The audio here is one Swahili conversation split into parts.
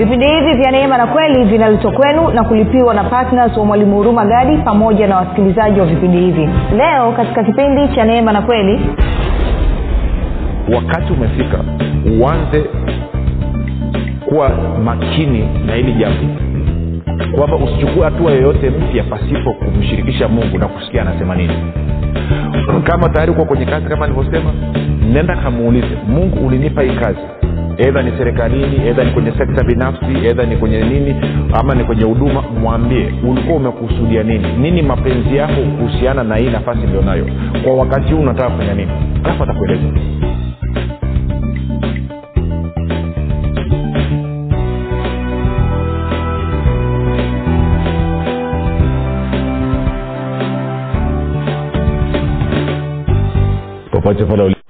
vipindi hivi vya neema na kweli vinaletwa kwenu na kulipiwa na ptns wa mwalimu huruma gadi pamoja na wasikilizaji wa vipindi hivi. Leo katika kipindi cha neema na kweli wakati umefika uanze kuwa makini na hili jambo. Kwamba usichukue hatua yoyote mpya pasipo kumshirikisha mungu na kusikia anasema nini. Kama tayari kuwa kwenye kazi kama nilivyosema nenda kamuulize mungu ulinipa hii kazi edha ni serikalini edha ni kwenye sekta binafsi edha ni kwenye nini ama ni kwenye huduma mwambie ulikuwa umekusudia nini? Nini mapenzi yako kuhusiana na hii nafasi nilionayo kwa wakati huu unataka kufanya nini? Alafu atakueleza. Popote pale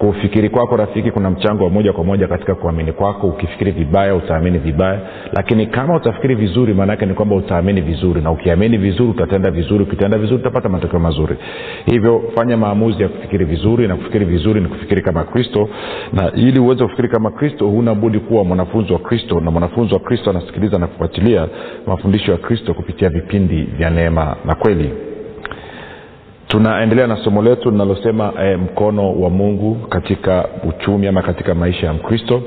kufikiri kwako rafiki kuna mchango wa moja kwa moja katika kuamini kwako. Ukifikiri vibaya utaamini vibaya. Lakini kama utafikiri vizuri maanaake ni kwamba utaamini vizuri. Na ukiamini vizuri utatenda vizuri. Ukitenda vizuri utapata matokeo mazuri. Hivyo fanya maamuzi ya kufikiri vizuri. Na kufikiri vizuri ni kufikiri kama kristo. Na ili uweze kufikiri kama kristo huna budi kuwa mwanafunzi wa kristo. Na mwanafunzi wa kristo anasikiliza na kufuatilia mafundisho ya kristo kupitia vipindi vya neema na kweli tunaendelea na somo letu linalosema eh, mkono wa mungu katika uchumi ama katika maisha ya mkristo.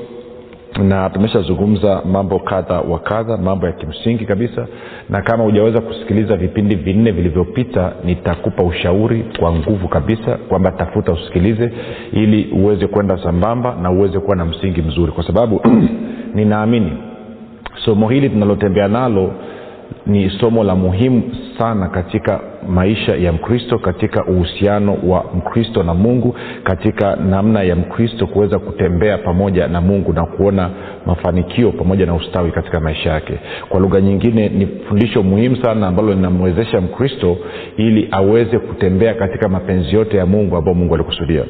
Na tumeshazungumza mambo kadha wa kadha mambo ya kimsingi kabisa. Na kama hujaweza kusikiliza vipindi vinne vilivyopita nitakupa ushauri kwa nguvu kabisa kwamba tafuta usikilize ili uweze kwenda sambamba na uweze kuwa na msingi mzuri. Kwa sababu ninaamini somo hili tunalotembea nalo ni somo la muhimu sana katika maisha ya mkristo katika uhusiano wa mkristo na mungu katika namna ya mkristo kuweza kutembea pamoja na mungu na kuona mafanikio pamoja na ustawi katika maisha yake. Kwa lugha nyingine ni fundisho muhimu sana ambalo linamwezesha mkristo ili aweze kutembea katika mapenzi yote ya mungu ambayo mungu alikusudia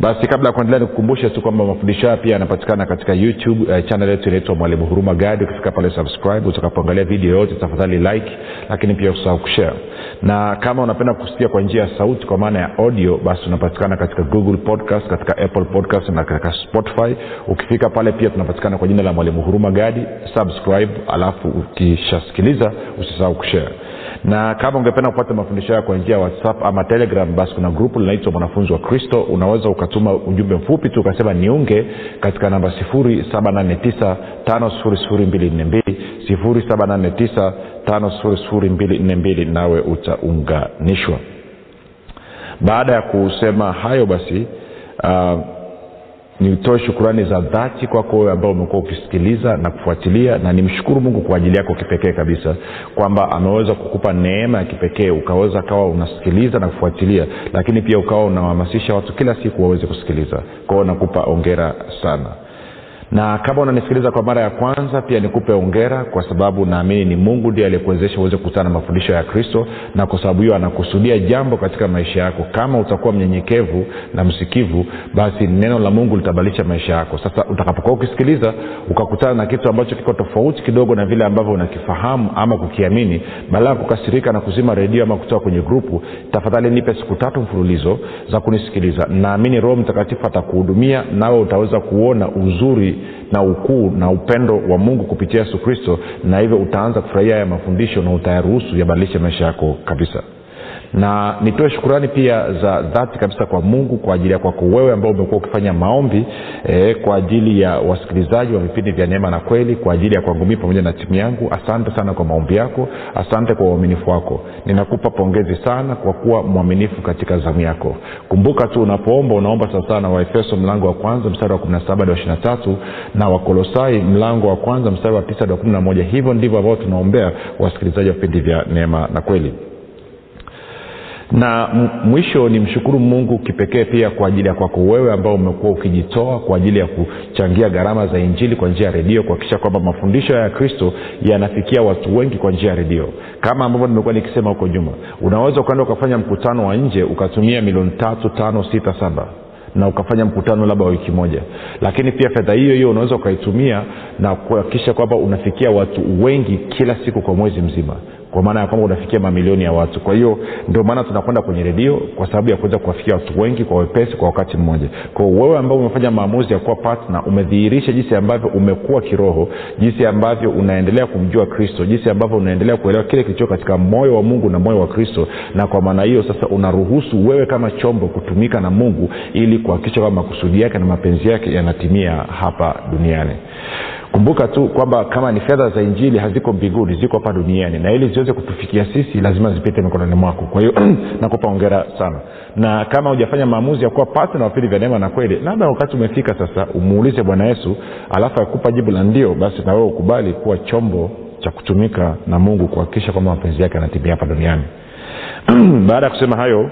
basi kabla ya kuendelea nikukumbushe tu kwamba mafundisho haya pia yanapatikana katika youtube uh, channel yetu inaitwa mwalimu huruma gadi ukifika pale subscribe utakapoangalia video yote tafadhali like lakini pia usahau kushare. Na kama unapenda kusikia kwa njia ya sauti kwa maana ya audio basi unapatikana katika google podcast katika apple podcast na katika spotify. Ukifika pale pia tunapatikana kwa jina la mwalimu huruma gadi subscribe alafu ukishasikiliza usisahau kushare na kama ungependa kupata mafundisho hayo kwa njia ya whatsapp ama telegram basi kuna grupu linaitwa mwanafunzi wa kristo. Unaweza ukatuma ujumbe mfupi tu ukasema niunge katika namba 789 5242 789 nawe utaunganishwa. Baada ya kusema hayo basi uh, nitoe shukurani za dhati kwako wewe ambao umekuwa ukisikiliza na kufuatilia na nimshukuru mungu kwa ajili yako kipekee kabisa kwamba ameweza kukupa neema ya kipekee ukaweza kawa unasikiliza na kufuatilia lakini pia ukawa unawahamasisha watu kila siku waweze kusikiliza. Kwao nakupa ongera sana na kama unanisikiliza kwa mara ya kwanza pia nikupe ongera kwa sababu naamini ni mungu ndiye aliyekuwezesha uweze kukutana na mafundisho ya kristo na kwa sababu hiyo anakusudia jambo katika maisha yako. Kama utakuwa mnyenyekevu na msikivu basi neno la mungu litabadilisha maisha yako. Sasa utakapokuwa ukisikiliza ukakutana na kitu ambacho kiko tofauti kidogo na vile ambavyo unakifahamu ama kukiamini badala ya kukasirika na kuzima redio ama kutoka kwenye grupu tafadhali nipe siku tatu mfululizo za kunisikiliza. Naamini roho mtakatifu atakuhudumia nawe utaweza kuona uzuri na ukuu na upendo wa mungu kupitia yesu kristo na hivyo utaanza kufurahia haya mafundisho na utayaruhusu yabadilishe maisha yako kabisa na nitoe shukurani pia za dhati kabisa kwa mungu kwa ajili ya kwako wewe ambao umekuwa ukifanya maombi eh, kwa ajili ya wasikilizaji wa vipindi vya neema na kweli kwa ajili ya kwangu mii pamoja na timu yangu. Asante sana kwa maombi yako. Asante kwa uaminifu wako. Ninakupa pongezi sana kwa kuwa mwaminifu katika zamu yako. Kumbuka tu unapoomba unaomba sawasawa waefeso mlango wa kwanza mstari wa 17 hadi wa 23 na wakolosai mlango wa kwanza mstari wa 9 hadi wa 11 hivyo ndivyo ambao tunaombea wasikilizaji wa vipindi vya neema na kweli na mwisho ni mshukuru mungu kipekee pia kwa ajili ya kwako wewe ambao umekuwa ukijitoa kwa ajili ya kuchangia gharama za injili kwa njia ya redio kuhakikisha kwamba mafundisho ya kristo yanafikia watu wengi kwa njia ya redio. Kama ambavyo nimekuwa nikisema huko nyuma unaweza ukaenda ukafanya mkutano wa nje ukatumia milioni tatu tano sita saba na ukafanya mkutano labda wa wiki moja. Lakini pia fedha hiyo hiyo unaweza ukaitumia na kuhakikisha kwamba unafikia watu wengi kila siku kwa mwezi mzima kwa maana ya kwamba unafikia mamilioni ya watu. Kwa hiyo ndio maana tunakwenda kwenye redio kwa sababu ya kuweza kuwafikia watu wengi kwa wepesi kwa wakati mmoja. Kwao wewe ambao umefanya maamuzi ya kuwa patna umedhihirisha jinsi ambavyo umekuwa kiroho jinsi ambavyo unaendelea kumjua kristo jinsi ambavyo unaendelea kuelewa kile kilicho katika moyo wa mungu na moyo wa kristo na kwa maana hiyo sasa unaruhusu wewe kama chombo kutumika na mungu ili kuhakikisha kwamba makusudi yake na mapenzi yake yanatimia hapa duniani. Kumbuka tu kwamba kama ni fedha za injili haziko mbinguni ziko hapa duniani na ili ziweze kutufikia sisi lazima zipite mikononi mwako. Kwa hiyo nakupa ongera sana. Na kama hujafanya maamuzi ya kuwa patna wapili vya neema na kweli labda wakati umefika sasa umuulize bwana yesu alafu akupa jibu la ndio basi na wewe ukubali kuwa chombo cha kutumika na mungu kuhakikisha kwamba mapenzi yake yanatimia hapa duniani. Baada ya kusema hayo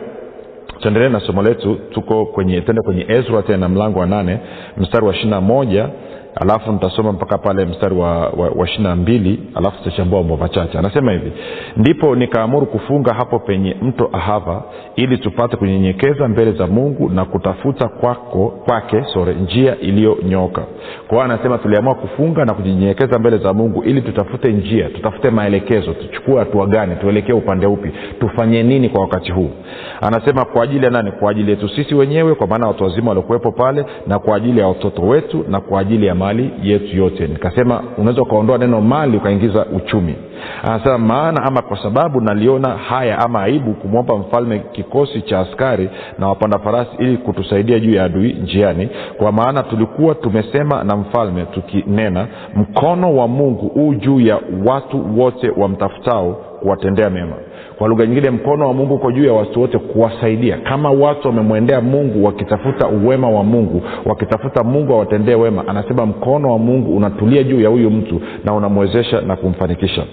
tuendelee na somo letu. Tuko kwenye tende kwenye ezra tena mlango wa nane mstari wa ishirina moja alafu nitasoma mpaka pale mstari wa, wa, wa ishirina mbili alafu tutachambua mambo machache. Anasema hivi ndipo nikaamuru kufunga hapo penye mto ahava ili tupate kunyenyekeza mbele za mungu na kutafuta kwako kwake sore njia iliyonyoka. Kwa hiyo anasema tuliamua kufunga na kujinyenyekeza mbele za mungu ili tutafute njia tutafute maelekezo tuchukue hatua gani tuelekee upande upi tufanye nini kwa wakati huu. Anasema kwa ajili ya nani? Kwa ajili yetu sisi wenyewe kwa maana watu wazima waliokuwepo pale na kwa ajili ya watoto wetu na kwa ajili ya mali yetu yote. Nikasema unaweza ukaondoa neno mali ukaingiza uchumi. Anasema maana ama kwa sababu naliona haya ama aibu kumwomba mfalme kikosi cha askari na wapanda farasi ili kutusaidia juu ya adui njiani. Kwa maana tulikuwa tumesema na mfalme tukinena mkono wa mungu huu juu ya watu wote wamtafutao kuwatendea mema kwa lugha nyingine mkono wa mungu uko juu ya watu wote kuwasaidia. Kama watu wamemwendea mungu wakitafuta uwema wa mungu wakitafuta mungu awatendee wema anasema mkono wa mungu unatulia juu ya huyu mtu na unamwezesha na kumfanikisha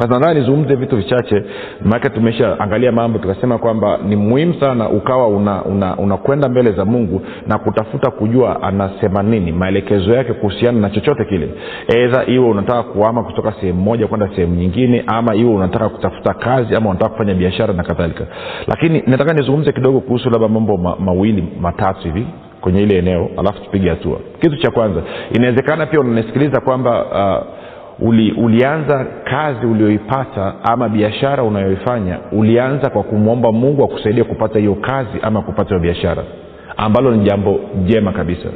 sasa nataka nizungumze vitu vichache maake tumeshaangalia mambo tukasema kwamba ni muhimu sana ukawa unakwenda una, una mbele za mungu na kutafuta kujua anasema nini maelekezo yake kuhusiana na chochote kile. Edha iwe unataka kuama kutoka sehemu moja kwenda sehemu nyingine ama iwe unataka kutafuta kazi ama unataka kufanya biashara na kadhalika. Lakini nataka nizungumze kidogo kuhusu labda mambo ma, mawili matatu hivi kwenye ile eneo alafu tupige hatua. Kitu cha kwanza inawezekana pia unanisikiliza kwamba uh, uli, ulianza kazi ulioipata ama biashara unayoifanya ulianza kwa kumwomba mungu akusaidia kupata hiyo kazi ama kupata hiyo biashara ambalo ni jambo jema kabisa.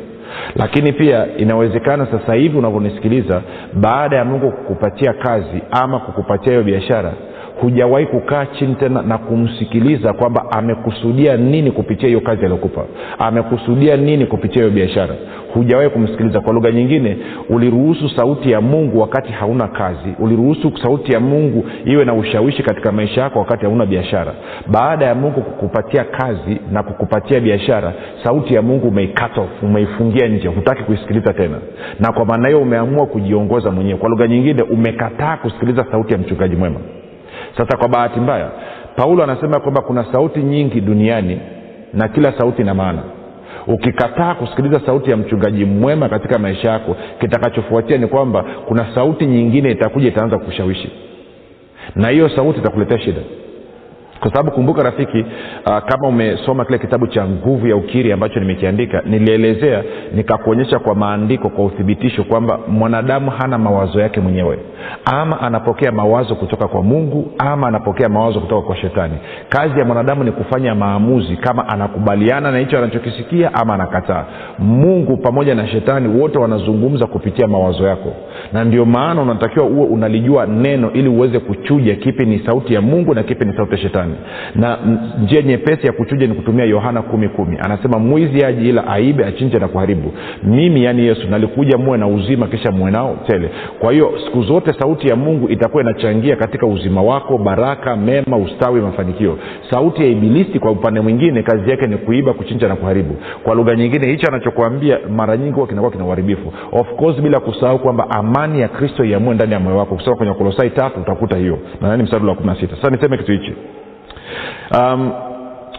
Lakini pia inawezekana sasa hivi unavyonisikiliza baada ya mungu kukupatia kazi ama kukupatia hiyo biashara hujawahi kukaa chini tena na kumsikiliza kwamba amekusudia nini kupitia hiyo kazi aliyokupa? Amekusudia nini kupitia hiyo biashara? Hujawahi kumsikiliza? Kwa lugha nyingine uliruhusu sauti ya mungu wakati hauna kazi? Uliruhusu sauti ya mungu iwe na ushawishi katika maisha yako wakati hauna biashara? Baada ya mungu kukupatia kazi na kukupatia biashara sauti ya mungu umeikata umeifungia nje hutaki kuisikiliza tena. Na kwa maana hiyo umeamua kujiongoza mwenyewe. Kwa lugha nyingine umekataa kusikiliza sauti ya mchungaji mwema sasa kwa bahati mbaya paulo anasema kwamba kuna sauti nyingi duniani na kila sauti ina maana. Ukikataa kusikiliza sauti ya mchungaji mwema katika maisha yako kitakachofuatia ni kwamba kuna sauti nyingine itakuja itaanza kushawishi. Na hiyo sauti itakuletea shida. Kwa sababu kumbuka rafiki uh, kama umesoma kile kitabu cha nguvu ya ukiri ambacho nimekiandika nilielezea nikakuonyesha kwa maandiko kwa uthibitisho kwamba mwanadamu hana mawazo yake mwenyewe ama anapokea mawazo kutoka kwa mungu ama anapokea mawazo kutoka kwa shetani. Kazi ya mwanadamu ni kufanya maamuzi kama anakubaliana na hicho anachokisikia ama anakataa. Mungu pamoja na shetani wote wanazungumza kupitia mawazo yako. Na ndio maana unatakiwa uwe unalijua neno ili uweze kuchuja kipi ni sauti ya mungu na kipi ni sauti ya shetani. Na njia nyepesi ya kuchuja ni kutumia yohana kumi kumi. Anasema mwizi aji ila aibe achinje na kuharibu. Mimi yaani yesu nalikuja muwe na uzima kisha muwe nao tele. Kwa hiyo siku zote sauti ya mungu itakuwa inachangia katika uzima wako baraka mema ustawi mafanikio. Sauti ya ibilisi kwa upande mwingine kazi yake ni kuiba kuchinja na kuharibu. Kwa lugha nyingine hicho anachokuambia mara nyingi huwa kinakuwa kina uharibifu. Of course bila kusahau kwamba amani ya kristo iamue ndani ya moyo wako. Kusema kwenye kolosai tatu utakuta hiyo. Nadhani mstari wa kumi na sita? Sasa niseme kitu hichi. Um,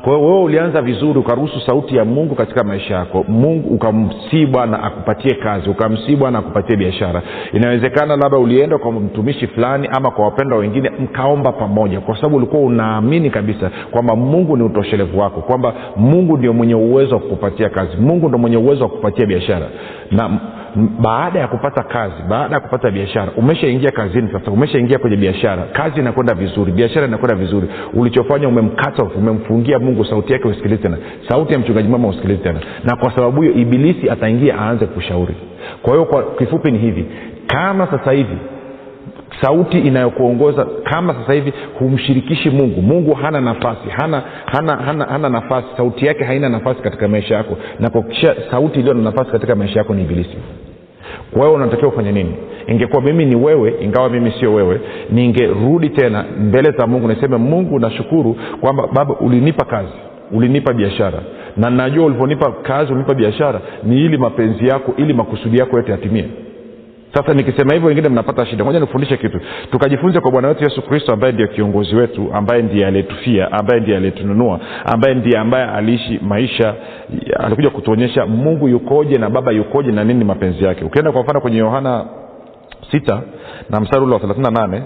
kwa hiyo wewe ulianza vizuri ukaruhusu sauti ya mungu katika maisha yako mungu ukamsii bwana akupatie kazi ukamsii bwana akupatie biashara. Inawezekana labda ulienda kwa mtumishi fulani ama kwa wapendwa wengine mkaomba pamoja kwa sababu ulikuwa unaamini kabisa kwamba mungu ni utoshelevu wako kwamba mungu ndio mwenye uwezo wa kukupatia kazi mungu ndio mwenye uwezo wa kukupatia biashara. Na baada ya kupata kazi baada ya kupata biashara umeshaingia kazini sasa umeshaingia kwenye biashara kazi inakwenda vizuri biashara inakwenda vizuri ulichofanya umemkata umemfungia mungu sauti yake usikilizi tena sauti ya mchungaji mama usikilizi tena. Na kwa sababu hiyo ibilisi ataingia aanze kushauri. Kwa hiyo kwa kifupi ni hivi kama sasa hivi sauti inayokuongoza kama sasa hivi humshirikishi mungu mungu hana nafasi hana hana hana, hana nafasi sauti yake haina nafasi katika maisha yako. Na kuakisha sauti iliyo na nafasi katika maisha yako ni ibilisi kwa hiyo unatakiwa ufanye nini? Ingekuwa mimi ni wewe ingawa mimi sio wewe ningerudi tena mbele za mungu niseme mungu nashukuru kwamba baba ulinipa kazi ulinipa biashara. Na najua ulivyonipa kazi ulinipa biashara ni ili mapenzi yako ili makusudi yako yote yatimie sasa nikisema hivyo wengine mnapata shida. Moja nikufundishe kitu. Tukajifunze kwa bwana wetu yesu kristo ambaye ndio kiongozi wetu ambaye ndiye aliyetufia ambaye ndiye aliyetununua ambaye ndiye ambaye aliishi maisha alikuja kutuonyesha mungu yukoje na baba yukoje na nini mapenzi yake. Ukienda kwa mfano kwenye yohana sita na mstari ule wa thelathini na nane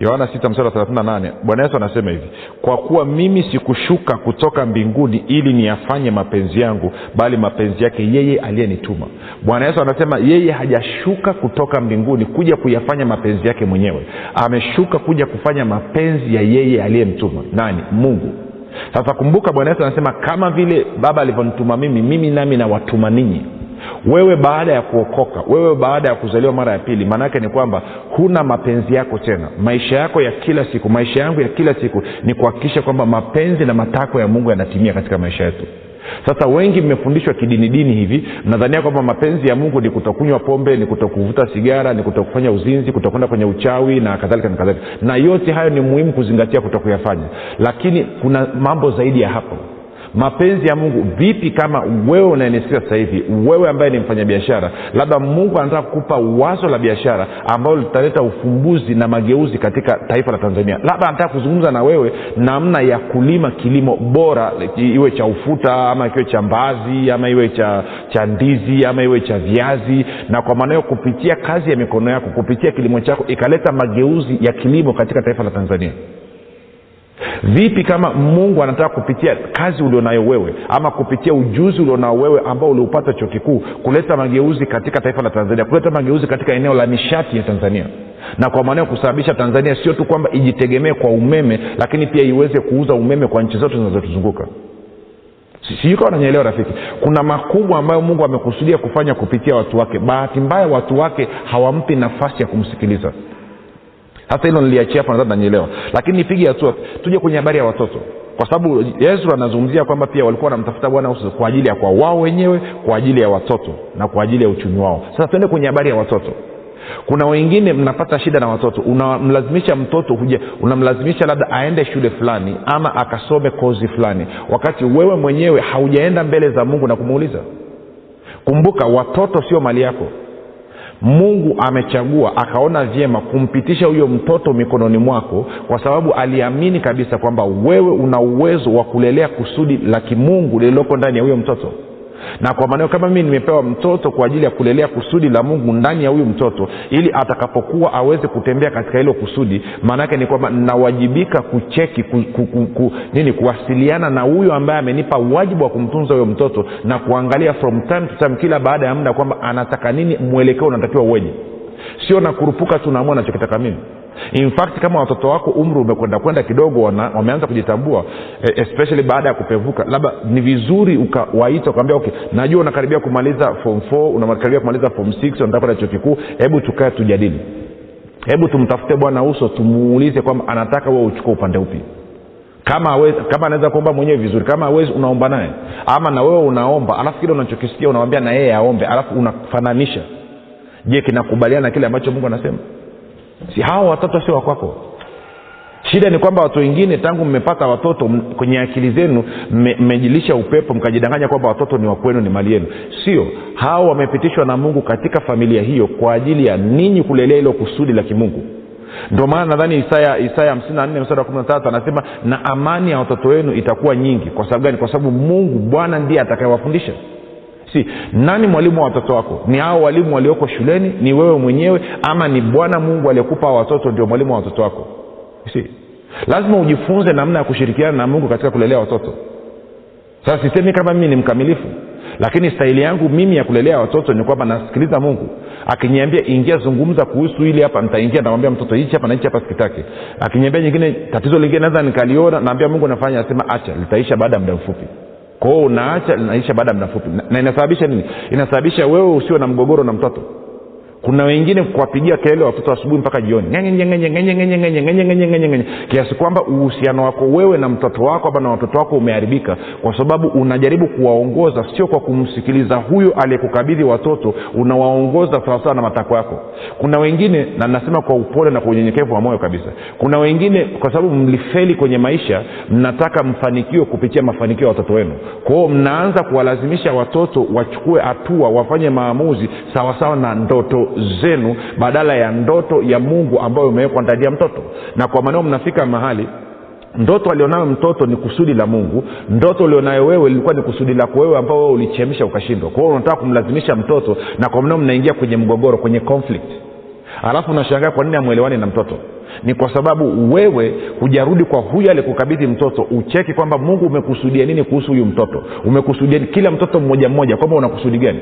yohana sita mstari wa bwana yesu anasema hivi kwa kuwa mimi sikushuka kutoka mbinguni ili niyafanye mapenzi yangu bali mapenzi yake yeye aliyenituma. Bwana yesu anasema yeye hajashuka kutoka mbinguni kuja kuyafanya mapenzi yake mwenyewe. Ameshuka kuja kufanya mapenzi ya yeye aliyemtuma. Nani? Mungu. Sasa kumbuka bwana yesu anasema kama vile baba alivyonituma mimi mimi nami nawatuma ninyi wewe baada ya kuokoka wewe baada ya kuzaliwa mara ya pili maanaake ni kwamba huna mapenzi yako tena. Maisha yako ya kila siku maisha yangu ya kila siku ni kuhakikisha kwamba mapenzi na matakwa ya mungu yanatimia katika maisha yetu. Sasa wengi mmefundishwa kidinidini hivi mnadhania kwamba mapenzi ya mungu ni kutokunywa pombe ni kutokuvuta sigara ni kutokufanya uzinzi kutokwenda kwenye uchawi na kadhalika na kadhalika. Na yote hayo ni muhimu kuzingatia kutokuyafanya lakini kuna mambo zaidi ya hapo mapenzi ya mungu vipi kama wewe unayenisikia sasa hivi wewe ambaye ni mfanyabiashara labda mungu anataka kukupa wazo la biashara ambalo litaleta ufumbuzi na mageuzi katika taifa la tanzania. Labda anataka kuzungumza na wewe namna ya kulima kilimo bora iwe cha ufuta ama kiwe cha mbazi ama iwe cha cha ndizi ama iwe cha viazi na kwa maana hiyo kupitia kazi ya mikono yako kupitia kilimo chako ikaleta mageuzi ya kilimo katika taifa la tanzania vipi kama mungu anataka kupitia kazi ulionayo wewe ama kupitia ujuzi ulionao wewe ambao uliupata chuo kikuu kuleta mageuzi katika taifa la tanzania kuleta mageuzi katika eneo la nishati ya tanzania? Na kwa maanao kusababisha tanzania sio tu kwamba ijitegemee kwa umeme lakini pia iweze kuuza umeme kwa nchi zote zinazotuzunguka. Sijui kawa nanyeelewa rafiki? Kuna makubwa ambayo mungu amekusudia kufanya kupitia watu wake. Bahati mbaya watu wake hawampi nafasi ya kumsikiliza hata hilo niliachia hapo nadhani nanyelewa lakini nipige hatua tuje kwenye habari ya watoto. Kwa sababu yesu anazungumzia kwamba pia walikuwa wanamtafuta bwana kwa ajili ya kwa wao wenyewe kwa ajili ya watoto na kwa ajili ya uchumi wao. Sasa tuende kwenye habari ya watoto. Kuna wengine mnapata shida na watoto. Unamlazimisha mtoto huja unamlazimisha labda aende shule fulani ama akasome kozi fulani. Wakati wewe mwenyewe haujaenda mbele za mungu na kumuuliza. Kumbuka watoto sio mali yako mungu amechagua akaona vyema kumpitisha huyo mtoto mikononi mwako kwa sababu aliamini kabisa kwamba wewe una uwezo wa kulelea kusudi la kimungu lililoko ndani ya huyo mtoto na kwa maanao kama mimi nimepewa mtoto kwa ajili ya kulelea kusudi la mungu ndani ya huyu mtoto ili atakapokuwa aweze kutembea katika hilo kusudi maanaake ni kwamba nawajibika kucheki ku, ku, ku, ku, nini kuwasiliana na huyo ambaye amenipa wajibu wa kumtunza huyo mtoto na kuangalia from time to time kila baada ya muda kwamba anataka nini mwelekeo unatakiwa uweje. Sio nakurupuka tu naamua nachokitaka mimi in fact kama watoto wako umri umekwenda kwenda kidogo wameanza kujitambua especially baada ya kupevuka labda ni vizuri ukawaita ukaambia okay najua unakaribia kumaliza form 4 unakaribia kumaliza form 6 unataka chuo kikuu hebu tukae tujadili. Hebu tumtafute bwana uso tumuulize kwamba anataka wewe uchukue upande upi. Kama awezi, kama anaweza kuomba mwenyewe vizuri kama awezi unaomba naye. Ama na wewe unaomba alafu kile unachokisikia unamwambia na yeye aombe alafu unafananisha. Je kinakubaliana na kile ambacho mungu anasema si hawa watoto sio wakwako shida ni kwamba watu wengine tangu mmepata watoto kwenye akili zenu mmejilisha upepo mkajidanganya kwamba watoto ni wakwenu ni mali yenu. Sio hao wamepitishwa na mungu katika familia hiyo kwa ajili ya ninyi kulelea hilo kusudi la kimungu. Ndio maana nadhani isaya isaya hamsini anasema na amani ya watoto wenu itakuwa nyingi. Kwa sababu gani? Kwa sababu mungu bwana ndiye atakayewafundisha si nani mwalimu wa watoto wako? Ni hao walimu walioko shuleni? Ni wewe mwenyewe? Ama ni bwana mungu aliyekupa watoto ndio mwalimu wa watoto wako? Si. Lazima ujifunze namna ya kushirikiana na mungu katika kulelea watoto. Sasa sisemi kama mimi ni mkamilifu lakini stahili yangu mimi ya kulelea watoto ni kwamba nasikiliza mungu. Akiniambia ingia zungumza kuhusu hili hapa nitaingia namwambia mtoto hichi hapa na hichi hapa sikitake akiniambia nyingine tatizo lingine naweza nikaliona naambia mungu nafanya asema acha litaisha baada ya muda mfupi kwao unaacha linaisha baada ya muda mfupi. Na inasababisha nini? Inasababisha wewe usio na mgogoro na mtoto kuna wengine kuwapigia kelele watoto asubuhi mpaka jioni. Kiasi kwamba uhusiano wako wewe na mtoto wako ama na watoto wako umeharibika kwa sababu unajaribu kuwaongoza sio kwa kumsikiliza huyo aliyekukabidhi watoto unawaongoza sawasawa na matakwa yako. Kuna wengine na nasema kwa upole na kwa unyenyekevu wa moyo kabisa kuna wengine kwa sababu mlifeli kwenye maisha mnataka mfanikiwe kupitia mafanikio ya watoto wenu. Kwao mnaanza kuwalazimisha watoto wachukue hatua wafanye maamuzi sawasawa na ndoto zenu badala ya ndoto ya mungu ambayo imewekwa ndani ya mtoto. Na kwa maneo mnafika mahali ndoto alionayo mtoto ni kusudi la mungu ndoto ulionayo wewe ilikuwa ni kusudi lako wewe ambao wewe ulichemsha ukashindwa. Kwa hiyo unataka kumlazimisha mtoto na kwa maneo mnaingia kwenye mgogoro kwenye conflict alafu unashangaa kwa nini amwelewani na mtoto? Ni kwa sababu wewe hujarudi kwa huyu alikukabidhi mtoto ucheki kwamba mungu umekusudia nini kuhusu huyu mtoto. Umekusudia kila mtoto mmoja mmoja kwamba unakusudi gani?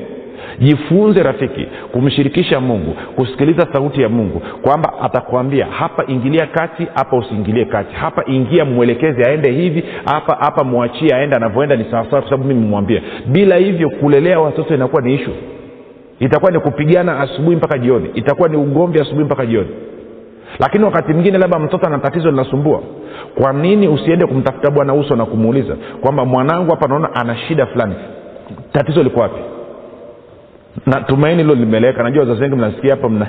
Jifunze rafiki kumshirikisha mungu kusikiliza sauti ya mungu kwamba atakwambia hapa ingilia kati hapa usiingilie kati. Hapa ingia mwelekezi aende hivi hapa hapa mwachie aende anavyoenda ni sawasawa kwa sababu mimi mwambie bila hivyo kulelea watoto inakuwa ni ishu itakuwa ni kupigana asubuhi mpaka jioni. Itakuwa ni ugomvi asubuhi mpaka jioni. Lakini wakati mwingine labda mtoto ana tatizo linasumbua kwa nini usiende kumtafuta bwana uso na kumuuliza kwamba mwanangu hapa naona ana shida fulani. Tatizo liko wapi? Na tumaini hilo limeleweka. Najua wazazi wengi mnasikia hapa mna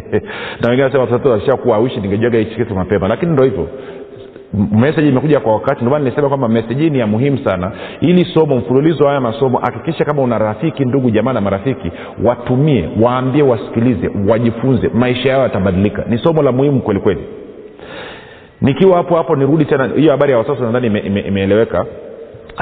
na wengine nasema watoto washakuwa awishi ningejuaga hichi kitu mapema. Lakini ndo hivyo meseji imekuja kwa wakati ndomana nilisema kwamba meseji ni ya muhimu sana. Ili somo mfululizo haya masomo. Hakikisha kama una rafiki ndugu jamaa na marafiki watumie waambie wasikilize wajifunze. Maisha yao yatabadilika. Ni somo la muhimu kwelikweli nikiwa hapo hapo nirudi tena hiyo habari ya wasasa nadhani imeeleweka.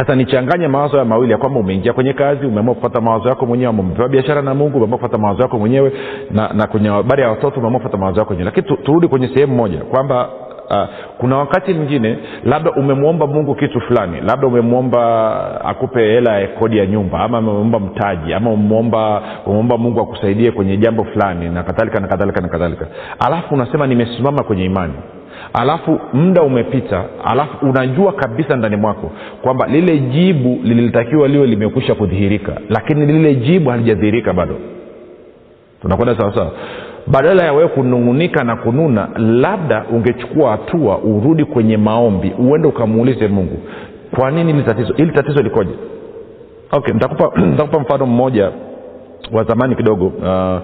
Ime, nichanganye mawazo ya mawili ya kwamba umeingia kwenye kazi umeamua kupata mawazo yako mwenyewe umepewa biashara na mungu umeamua kupata mawazo yako mwenyewe na, na kwenye habari ya watoto umeamua kupata mawazo yako mwenyewe. Lakini turudi kwenye sehemu moja kwamba uh, kuna wakati mwingine labda umemwomba mungu kitu fulani labda umemwomba akupe hela ya kodi ya nyumba ama umemwomba mtaji ama umemwomba umemwomba mungu akusaidie kwenye jambo fulani na kadhalika na kadhalika na kadhalika. Alafu unasema nimesimama kwenye imani. Alafu muda umepita alafu unajua kabisa ndani mwako kwamba lile jibu lilitakiwa liwe limekwisha kudhihirika lakini lile jibu halijadhihirika bado. Tunakwenda sawasawa badala ya wewe kunung'unika na kununa labda ungechukua hatua urudi kwenye maombi uende ukamuulize mungu kwa nini hili tatizo? Hili tatizo likoje? Okay nitakupa, nitakupa mfano mmoja wa zamani kidogo. Uh,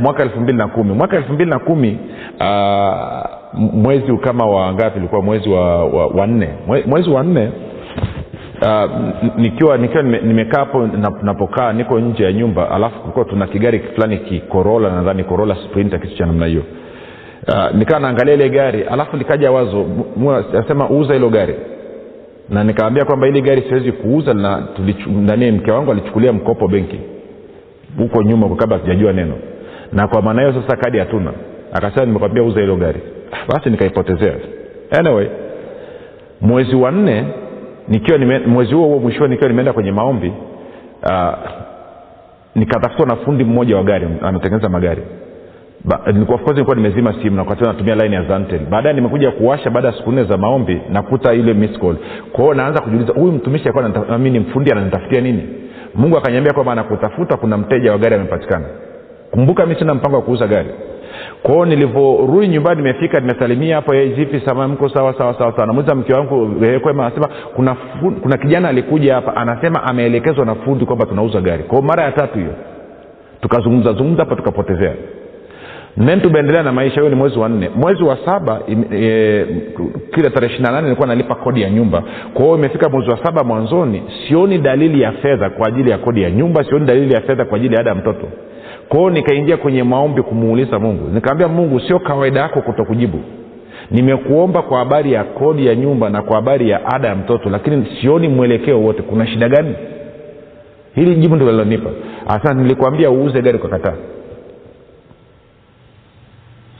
mwaka elfu mbili na kumi. Mwaka elfu mbili na kumi uh, mwezi kama wa ngapi ulikuwa? Mwezi wa, wa, wa nne. Mwezi wa nne uh, nikiwa nikiwa nimekaa hapo napokaa niko nje ya nyumba alafu kulikuwa tuna kigari fulani kikorola nadhani korola sprinta kitu cha namna hiyo. Uh, nikawa naangalia ile gari alafu likaja wazo nasema uuza hilo gari. Na nikawambia kwamba hili gari siwezi kuuza na nani mke wangu alichukulia mkopo benki. Huko nyuma kabla sijajua neno. Na kwa maana hiyo sasa kadi hatuna. Akasema nimekwambia uza hilo gari. Basi nikaipotezea. Anyway mwezi wa nne nikiwa nime, mwezi huo huo mwishoni nikiwa nimeenda kwenye maombi uh, nikatafutwa na fundi mmoja wa gari anatengeneza magari. Ba, of course nilikuwa nimezima simu na wakati natumia line ya zantel baadaye nimekuja kuwasha baada ya siku nne za maombi nakuta ile miss call. Naanza kujiuliza huyu mtumishi alikuwa mi ni mfundi ananitafutia nini? Mungu akanyambia kwamba anakutafuta kuna mteja wa gari amepatikana. Kumbuka mi sina mpango wa kuuza gari kwao nilivyorudi nyumbani nimefika nimesalimia hapo vipi mko sawa sawa sawa sawa. Namuuliza mke wangu kwema anasema kuna, kuna kijana alikuja hapa anasema ameelekezwa na fundi kwamba tunauza gari. Kwao mara ya tatu hiyo tukazungumza zungumza hapa tukapotezea. Then tumeendelea na maisha huyo ni mwezi wa nne. Mwezi wa saba e, kila tarehe ishiri na nane nilikuwa nalipa kodi ya nyumba. Kwa hiyo imefika mwezi wa saba mwanzoni sioni dalili ya fedha kwa ajili ya kodi ya nyumba sioni dalili ya fedha kwa ajili ya ada ya mtoto kwao nikaingia kwenye maombi kumuuliza mungu. Nikaambia mungu sio kawaida yako kutokujibu. Nimekuomba kwa habari ya kodi ya nyumba na kwa habari ya ada ya mtoto lakini sioni mwelekeo wote. Kuna shida gani? Hili jibu ndo lilonipa. Hasa nilikwambia uuze gari kwa kataa.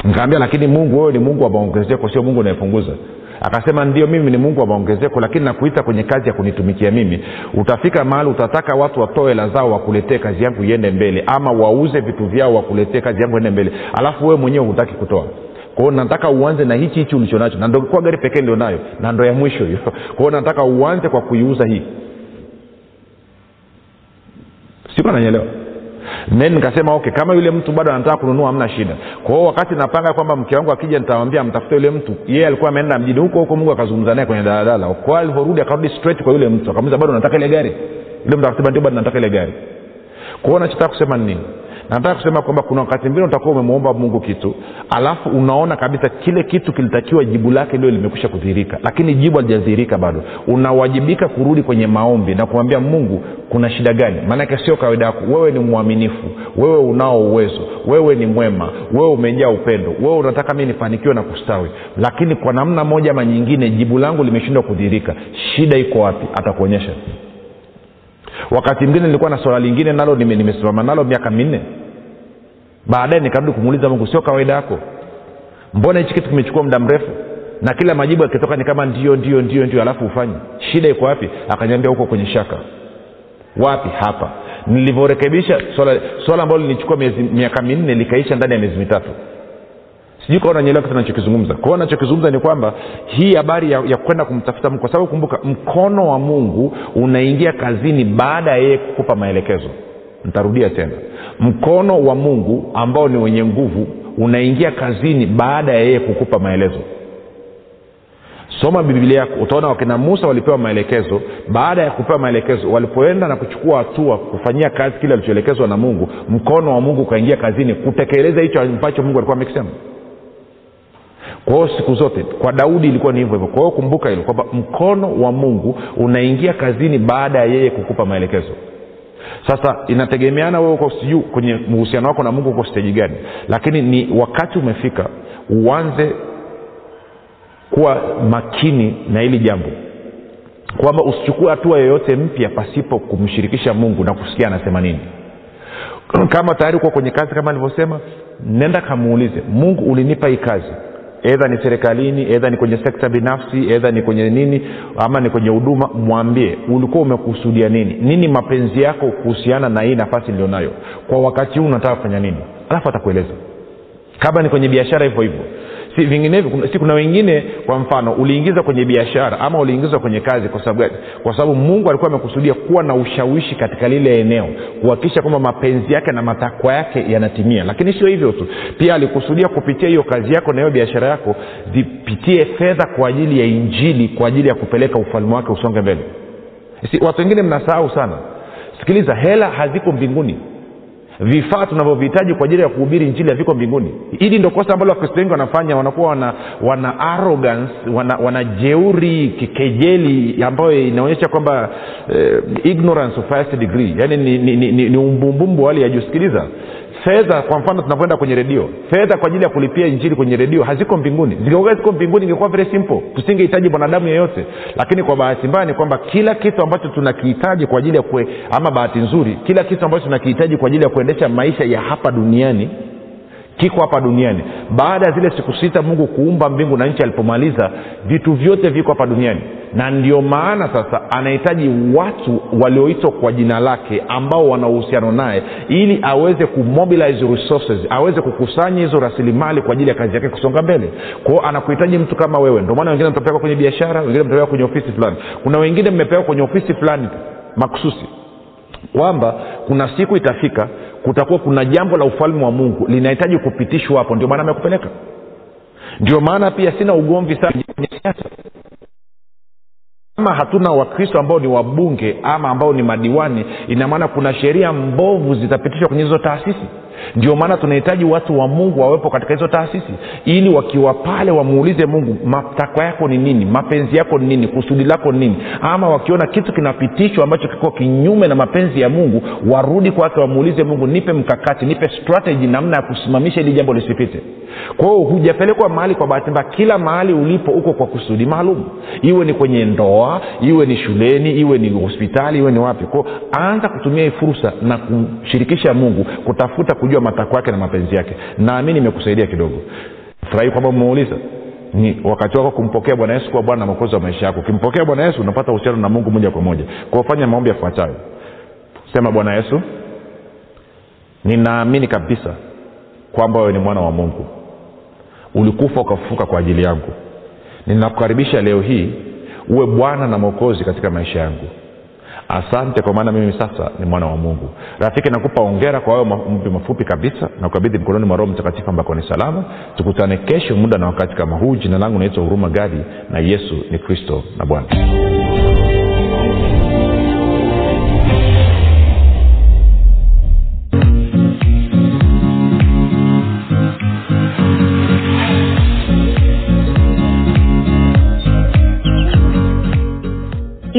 Nikaambia lakini mungu wewe ni mungu wa maongezeko sio mungu unayepunguza akasema ndio mimi ni mungu wa maongezeko lakini nakuita kwenye kazi ya kunitumikia mimi. Utafika mahali utataka watu watoe hela zao wakuletee kazi yangu iende mbele ama wauze vitu vyao wakuletee kazi yangu iende mbele. Alafu wewe mwenyewe hutaki kutoa. Kwao nataka uanze na hichi hichi ulichonacho. Na ndo gari pekee ndio nayo. Na ndo ya mwisho hiyo. Kwao nataka uanze kwa kuiuza hii. Siku ananyelewa then nikasema okay kama yule mtu bado anataka kununua hamna shida. Kwa hiyo wakati napanga kwamba mke wangu akija nitamwambia mtafute yule mtu. Yeye alikuwa ameenda mjini huko huko mungu akazungumza naye kwenye daladala. Kwao alivyorudi akarudi straight kwa yule mtu. Akamuliza bado nataka ile gari? Yule mtu akasema ndio bado nataka ile gari. Kwao nachotaka kusema ni nini nataka kusema kwamba kuna wakati mbili utakuwa umemwomba mungu kitu alafu unaona kabisa kile kitu kilitakiwa jibu lake lio limekwisha kudhihirika. Lakini jibu alijadhihirika bado. Unawajibika kurudi kwenye maombi na kumwambia mungu kuna shida gani? Maanake sio kawaida yako. Wewe ni mwaminifu. Wewe unao uwezo. Wewe ni mwema. Wewe umejaa upendo. Wewe unataka mi nifanikiwe na kustawi. Lakini kwa namna moja ama nyingine jibu langu limeshindwa kudhihirika. Shida iko wapi? Atakuonyesha. Wakati mwingine nilikuwa na swala lingine nalo nime- nimesimama nalo miaka minne baadaye nikarudi kumuuliza mungu sio kawaida yako? Mbona hichi kitu kimechukua muda mrefu? Na kila majibu yakitoka ni kama ndio ndio ndio ndio alafu ufanye shida iko wapi? Akanyambia huko kwenye shaka. Wapi? Hapa. Nilivyorekebisha swala swala ambalo lilichukua miaka minne likaisha ndani ya miezi mitatu. Sijui kaa unanyelewa kitu nachokizungumza kwao nachokizungumza ni kwamba hii habari ya, ya kwenda kumtafuta mungu kwa sababu kumbuka mkono wa mungu unaingia kazini baada ya yeye kukupa maelekezo. Ntarudia tena mkono wa mungu ambao ni wenye nguvu unaingia kazini baada ya yeye kukupa maelezo. Soma biblia yako utaona wakina musa walipewa maelekezo. Baada ya kupewa maelekezo walipoenda na kuchukua hatua kufanyia kazi kile alichoelekezwa na mungu mkono wa mungu ukaingia kazini kutekeleza hicho ambacho mungu alikuwa amekisema. Kwa hiyo siku zote kwa daudi ilikuwa ni hivyo hivyo. Kwa hiyo kumbuka hilo kwamba mkono wa mungu unaingia kazini baada ya yeye kukupa maelekezo sasa inategemeana wewe uko sijuu kwenye uhusiano wako na mungu uko steji gani. Lakini ni wakati umefika uanze kuwa makini na hili jambo. Kwamba usichukue hatua yoyote mpya pasipo kumshirikisha mungu na kusikia anasema nini. Kama tayari uko kwenye kazi kama alivyosema nenda kamuulize mungu ulinipa hii kazi edha ni serikalini edha ni kwenye sekta binafsi edha ni kwenye nini ama ni kwenye huduma mwambie ulikuwa umekusudia nini? Nini mapenzi yako kuhusiana na hii nafasi nilionayo? Kwa wakati huu unataka kufanya nini? Alafu atakueleza. Kama ni kwenye biashara hivyo hivyo si vinginevyo si kuna wengine kwa mfano uliingiza kwenye biashara ama uliingizwa kwenye kazi kwa sababu gani? Kwa sababu mungu alikuwa amekusudia kuwa na ushawishi katika lile eneo kuhakikisha kwamba mapenzi yake na matakwa yake yanatimia. Lakini sio hivyo tu. Pia alikusudia kupitia hiyo kazi yako na hiyo biashara yako zipitie fedha kwa ajili ya injili kwa ajili ya kupeleka ufalme wake usonge mbele. Si, watu wengine mnasahau sana. Sikiliza hela haziko mbinguni vifaa tunavyovihitaji kwa ajili ya kuhubiri njili haviko mbinguni. Hili ndo kosa ambalo wakristo wengi wanafanya wanakuwa wana wana arrogance wana, wana jeuri kikejeli ambayo inaonyesha kwamba eh, ignorance of highest degree. Yaani ni, ni, ni, ni, ni umbumbumbu wa hali ya juu. Sikiliza fedha kwa mfano tunavoenda kwenye redio. Fedha kwa ajili ya kulipia injili kwenye redio haziko mbinguni. Zingekuwa ziko mbinguni ingekuwa very simple. Tusingehitaji mwanadamu yeyote. Lakini kwa bahati mbaya ni kwamba kila kitu ambacho tunakihitaji kwa ajili ya kue, ama bahati nzuri kila kitu ambacho tunakihitaji kwa ajili ya kuendesha maisha ya hapa duniani kiko hapa duniani. Baada ya zile siku sita mungu kuumba mbingu na nchi alipomaliza vitu vyote viko hapa duniani na ndio maana sasa anahitaji watu walioitwa kwa jina lake ambao wana uhusiano naye ili aweze kumobilize resources aweze kukusanya hizo rasilimali kwa ajili ya kazi yake kusonga mbele. Kwao anakuhitaji mtu kama wewe. Ndio maana wengine mtapelekwa kwenye biashara wengine mtapelekwa kwenye ofisi fulani. Kuna wengine mmepelekwa kwenye ofisi fulani makususi kwamba kuna siku itafika kutakuwa kuna jambo la ufalme wa mungu linahitaji kupitishwa hapo. Ndio maana amekupeleka. Ndio maana pia sina ugomvi sana kwenye siasa kama hatuna wakristo ambao ni wabunge ama ambao ni madiwani ina maana kuna sheria mbovu zitapitishwa kwenye hizo taasisi ndio maana tunahitaji watu wa mungu wawepo katika hizo taasisi ili wakiwa pale wamuulize mungu matakwa yako ni nini mapenzi yako ni nini kusudi lako ni nini? Ama wakiona kitu kinapitishwa ambacho kiko kinyume na mapenzi ya mungu warudi kwake wamuulize mungu nipe mkakati nipe strategy namna ya kusimamisha hili jambo lisipite. Kwao hujapelekwa mahali kwa bahati mbaya kila mahali ulipo uko kwa kusudi maalum. Iwe ni kwenye ndoa iwe ni shuleni iwe ni hospitali iwe ni wapi. Kwao anza kutumia hii fursa na kumshirikisha mungu kutafuta kujua matakwa yake na mapenzi yake. Naamini imekusaidia kidogo. Furahi kwamba umeuliza. Ni wakati wako kumpokea bwana yesu kuwa bwana na mwokozi wa maisha yako. Ukimpokea bwana yesu unapata uhusiano na mungu moja kwa moja. Kwao maombi yafuatayo. Sema bwana yesu ninaamini kabisa kwamba wewe ni mwana wa mungu. Ulikufa ukafufuka kwa ajili yangu. Ninakukaribisha leo hii uwe bwana na mwokozi katika maisha yangu asante kwa maana mimi sasa ni mwana wa mungu. Rafiki nakupa ongera kwa hayo maombi mafupi kabisa. Na kukabidhi mkononi mwa roho mtakatifu ambako ni salama. Tukutane kesho muda na wakati kama huu. Jina langu naitwa huruma gadi na yesu ni kristo na bwana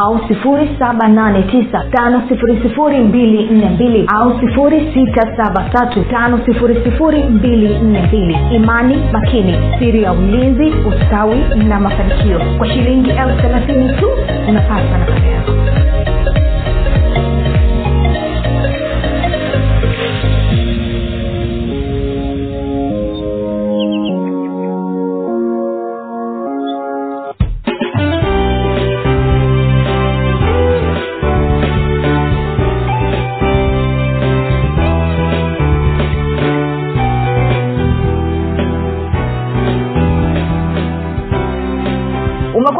au 789 au 673 imani makini siri ya ulinzi ustawi na mafanikio. Kwa shilingi elfu thelathini tu unapata nakala yako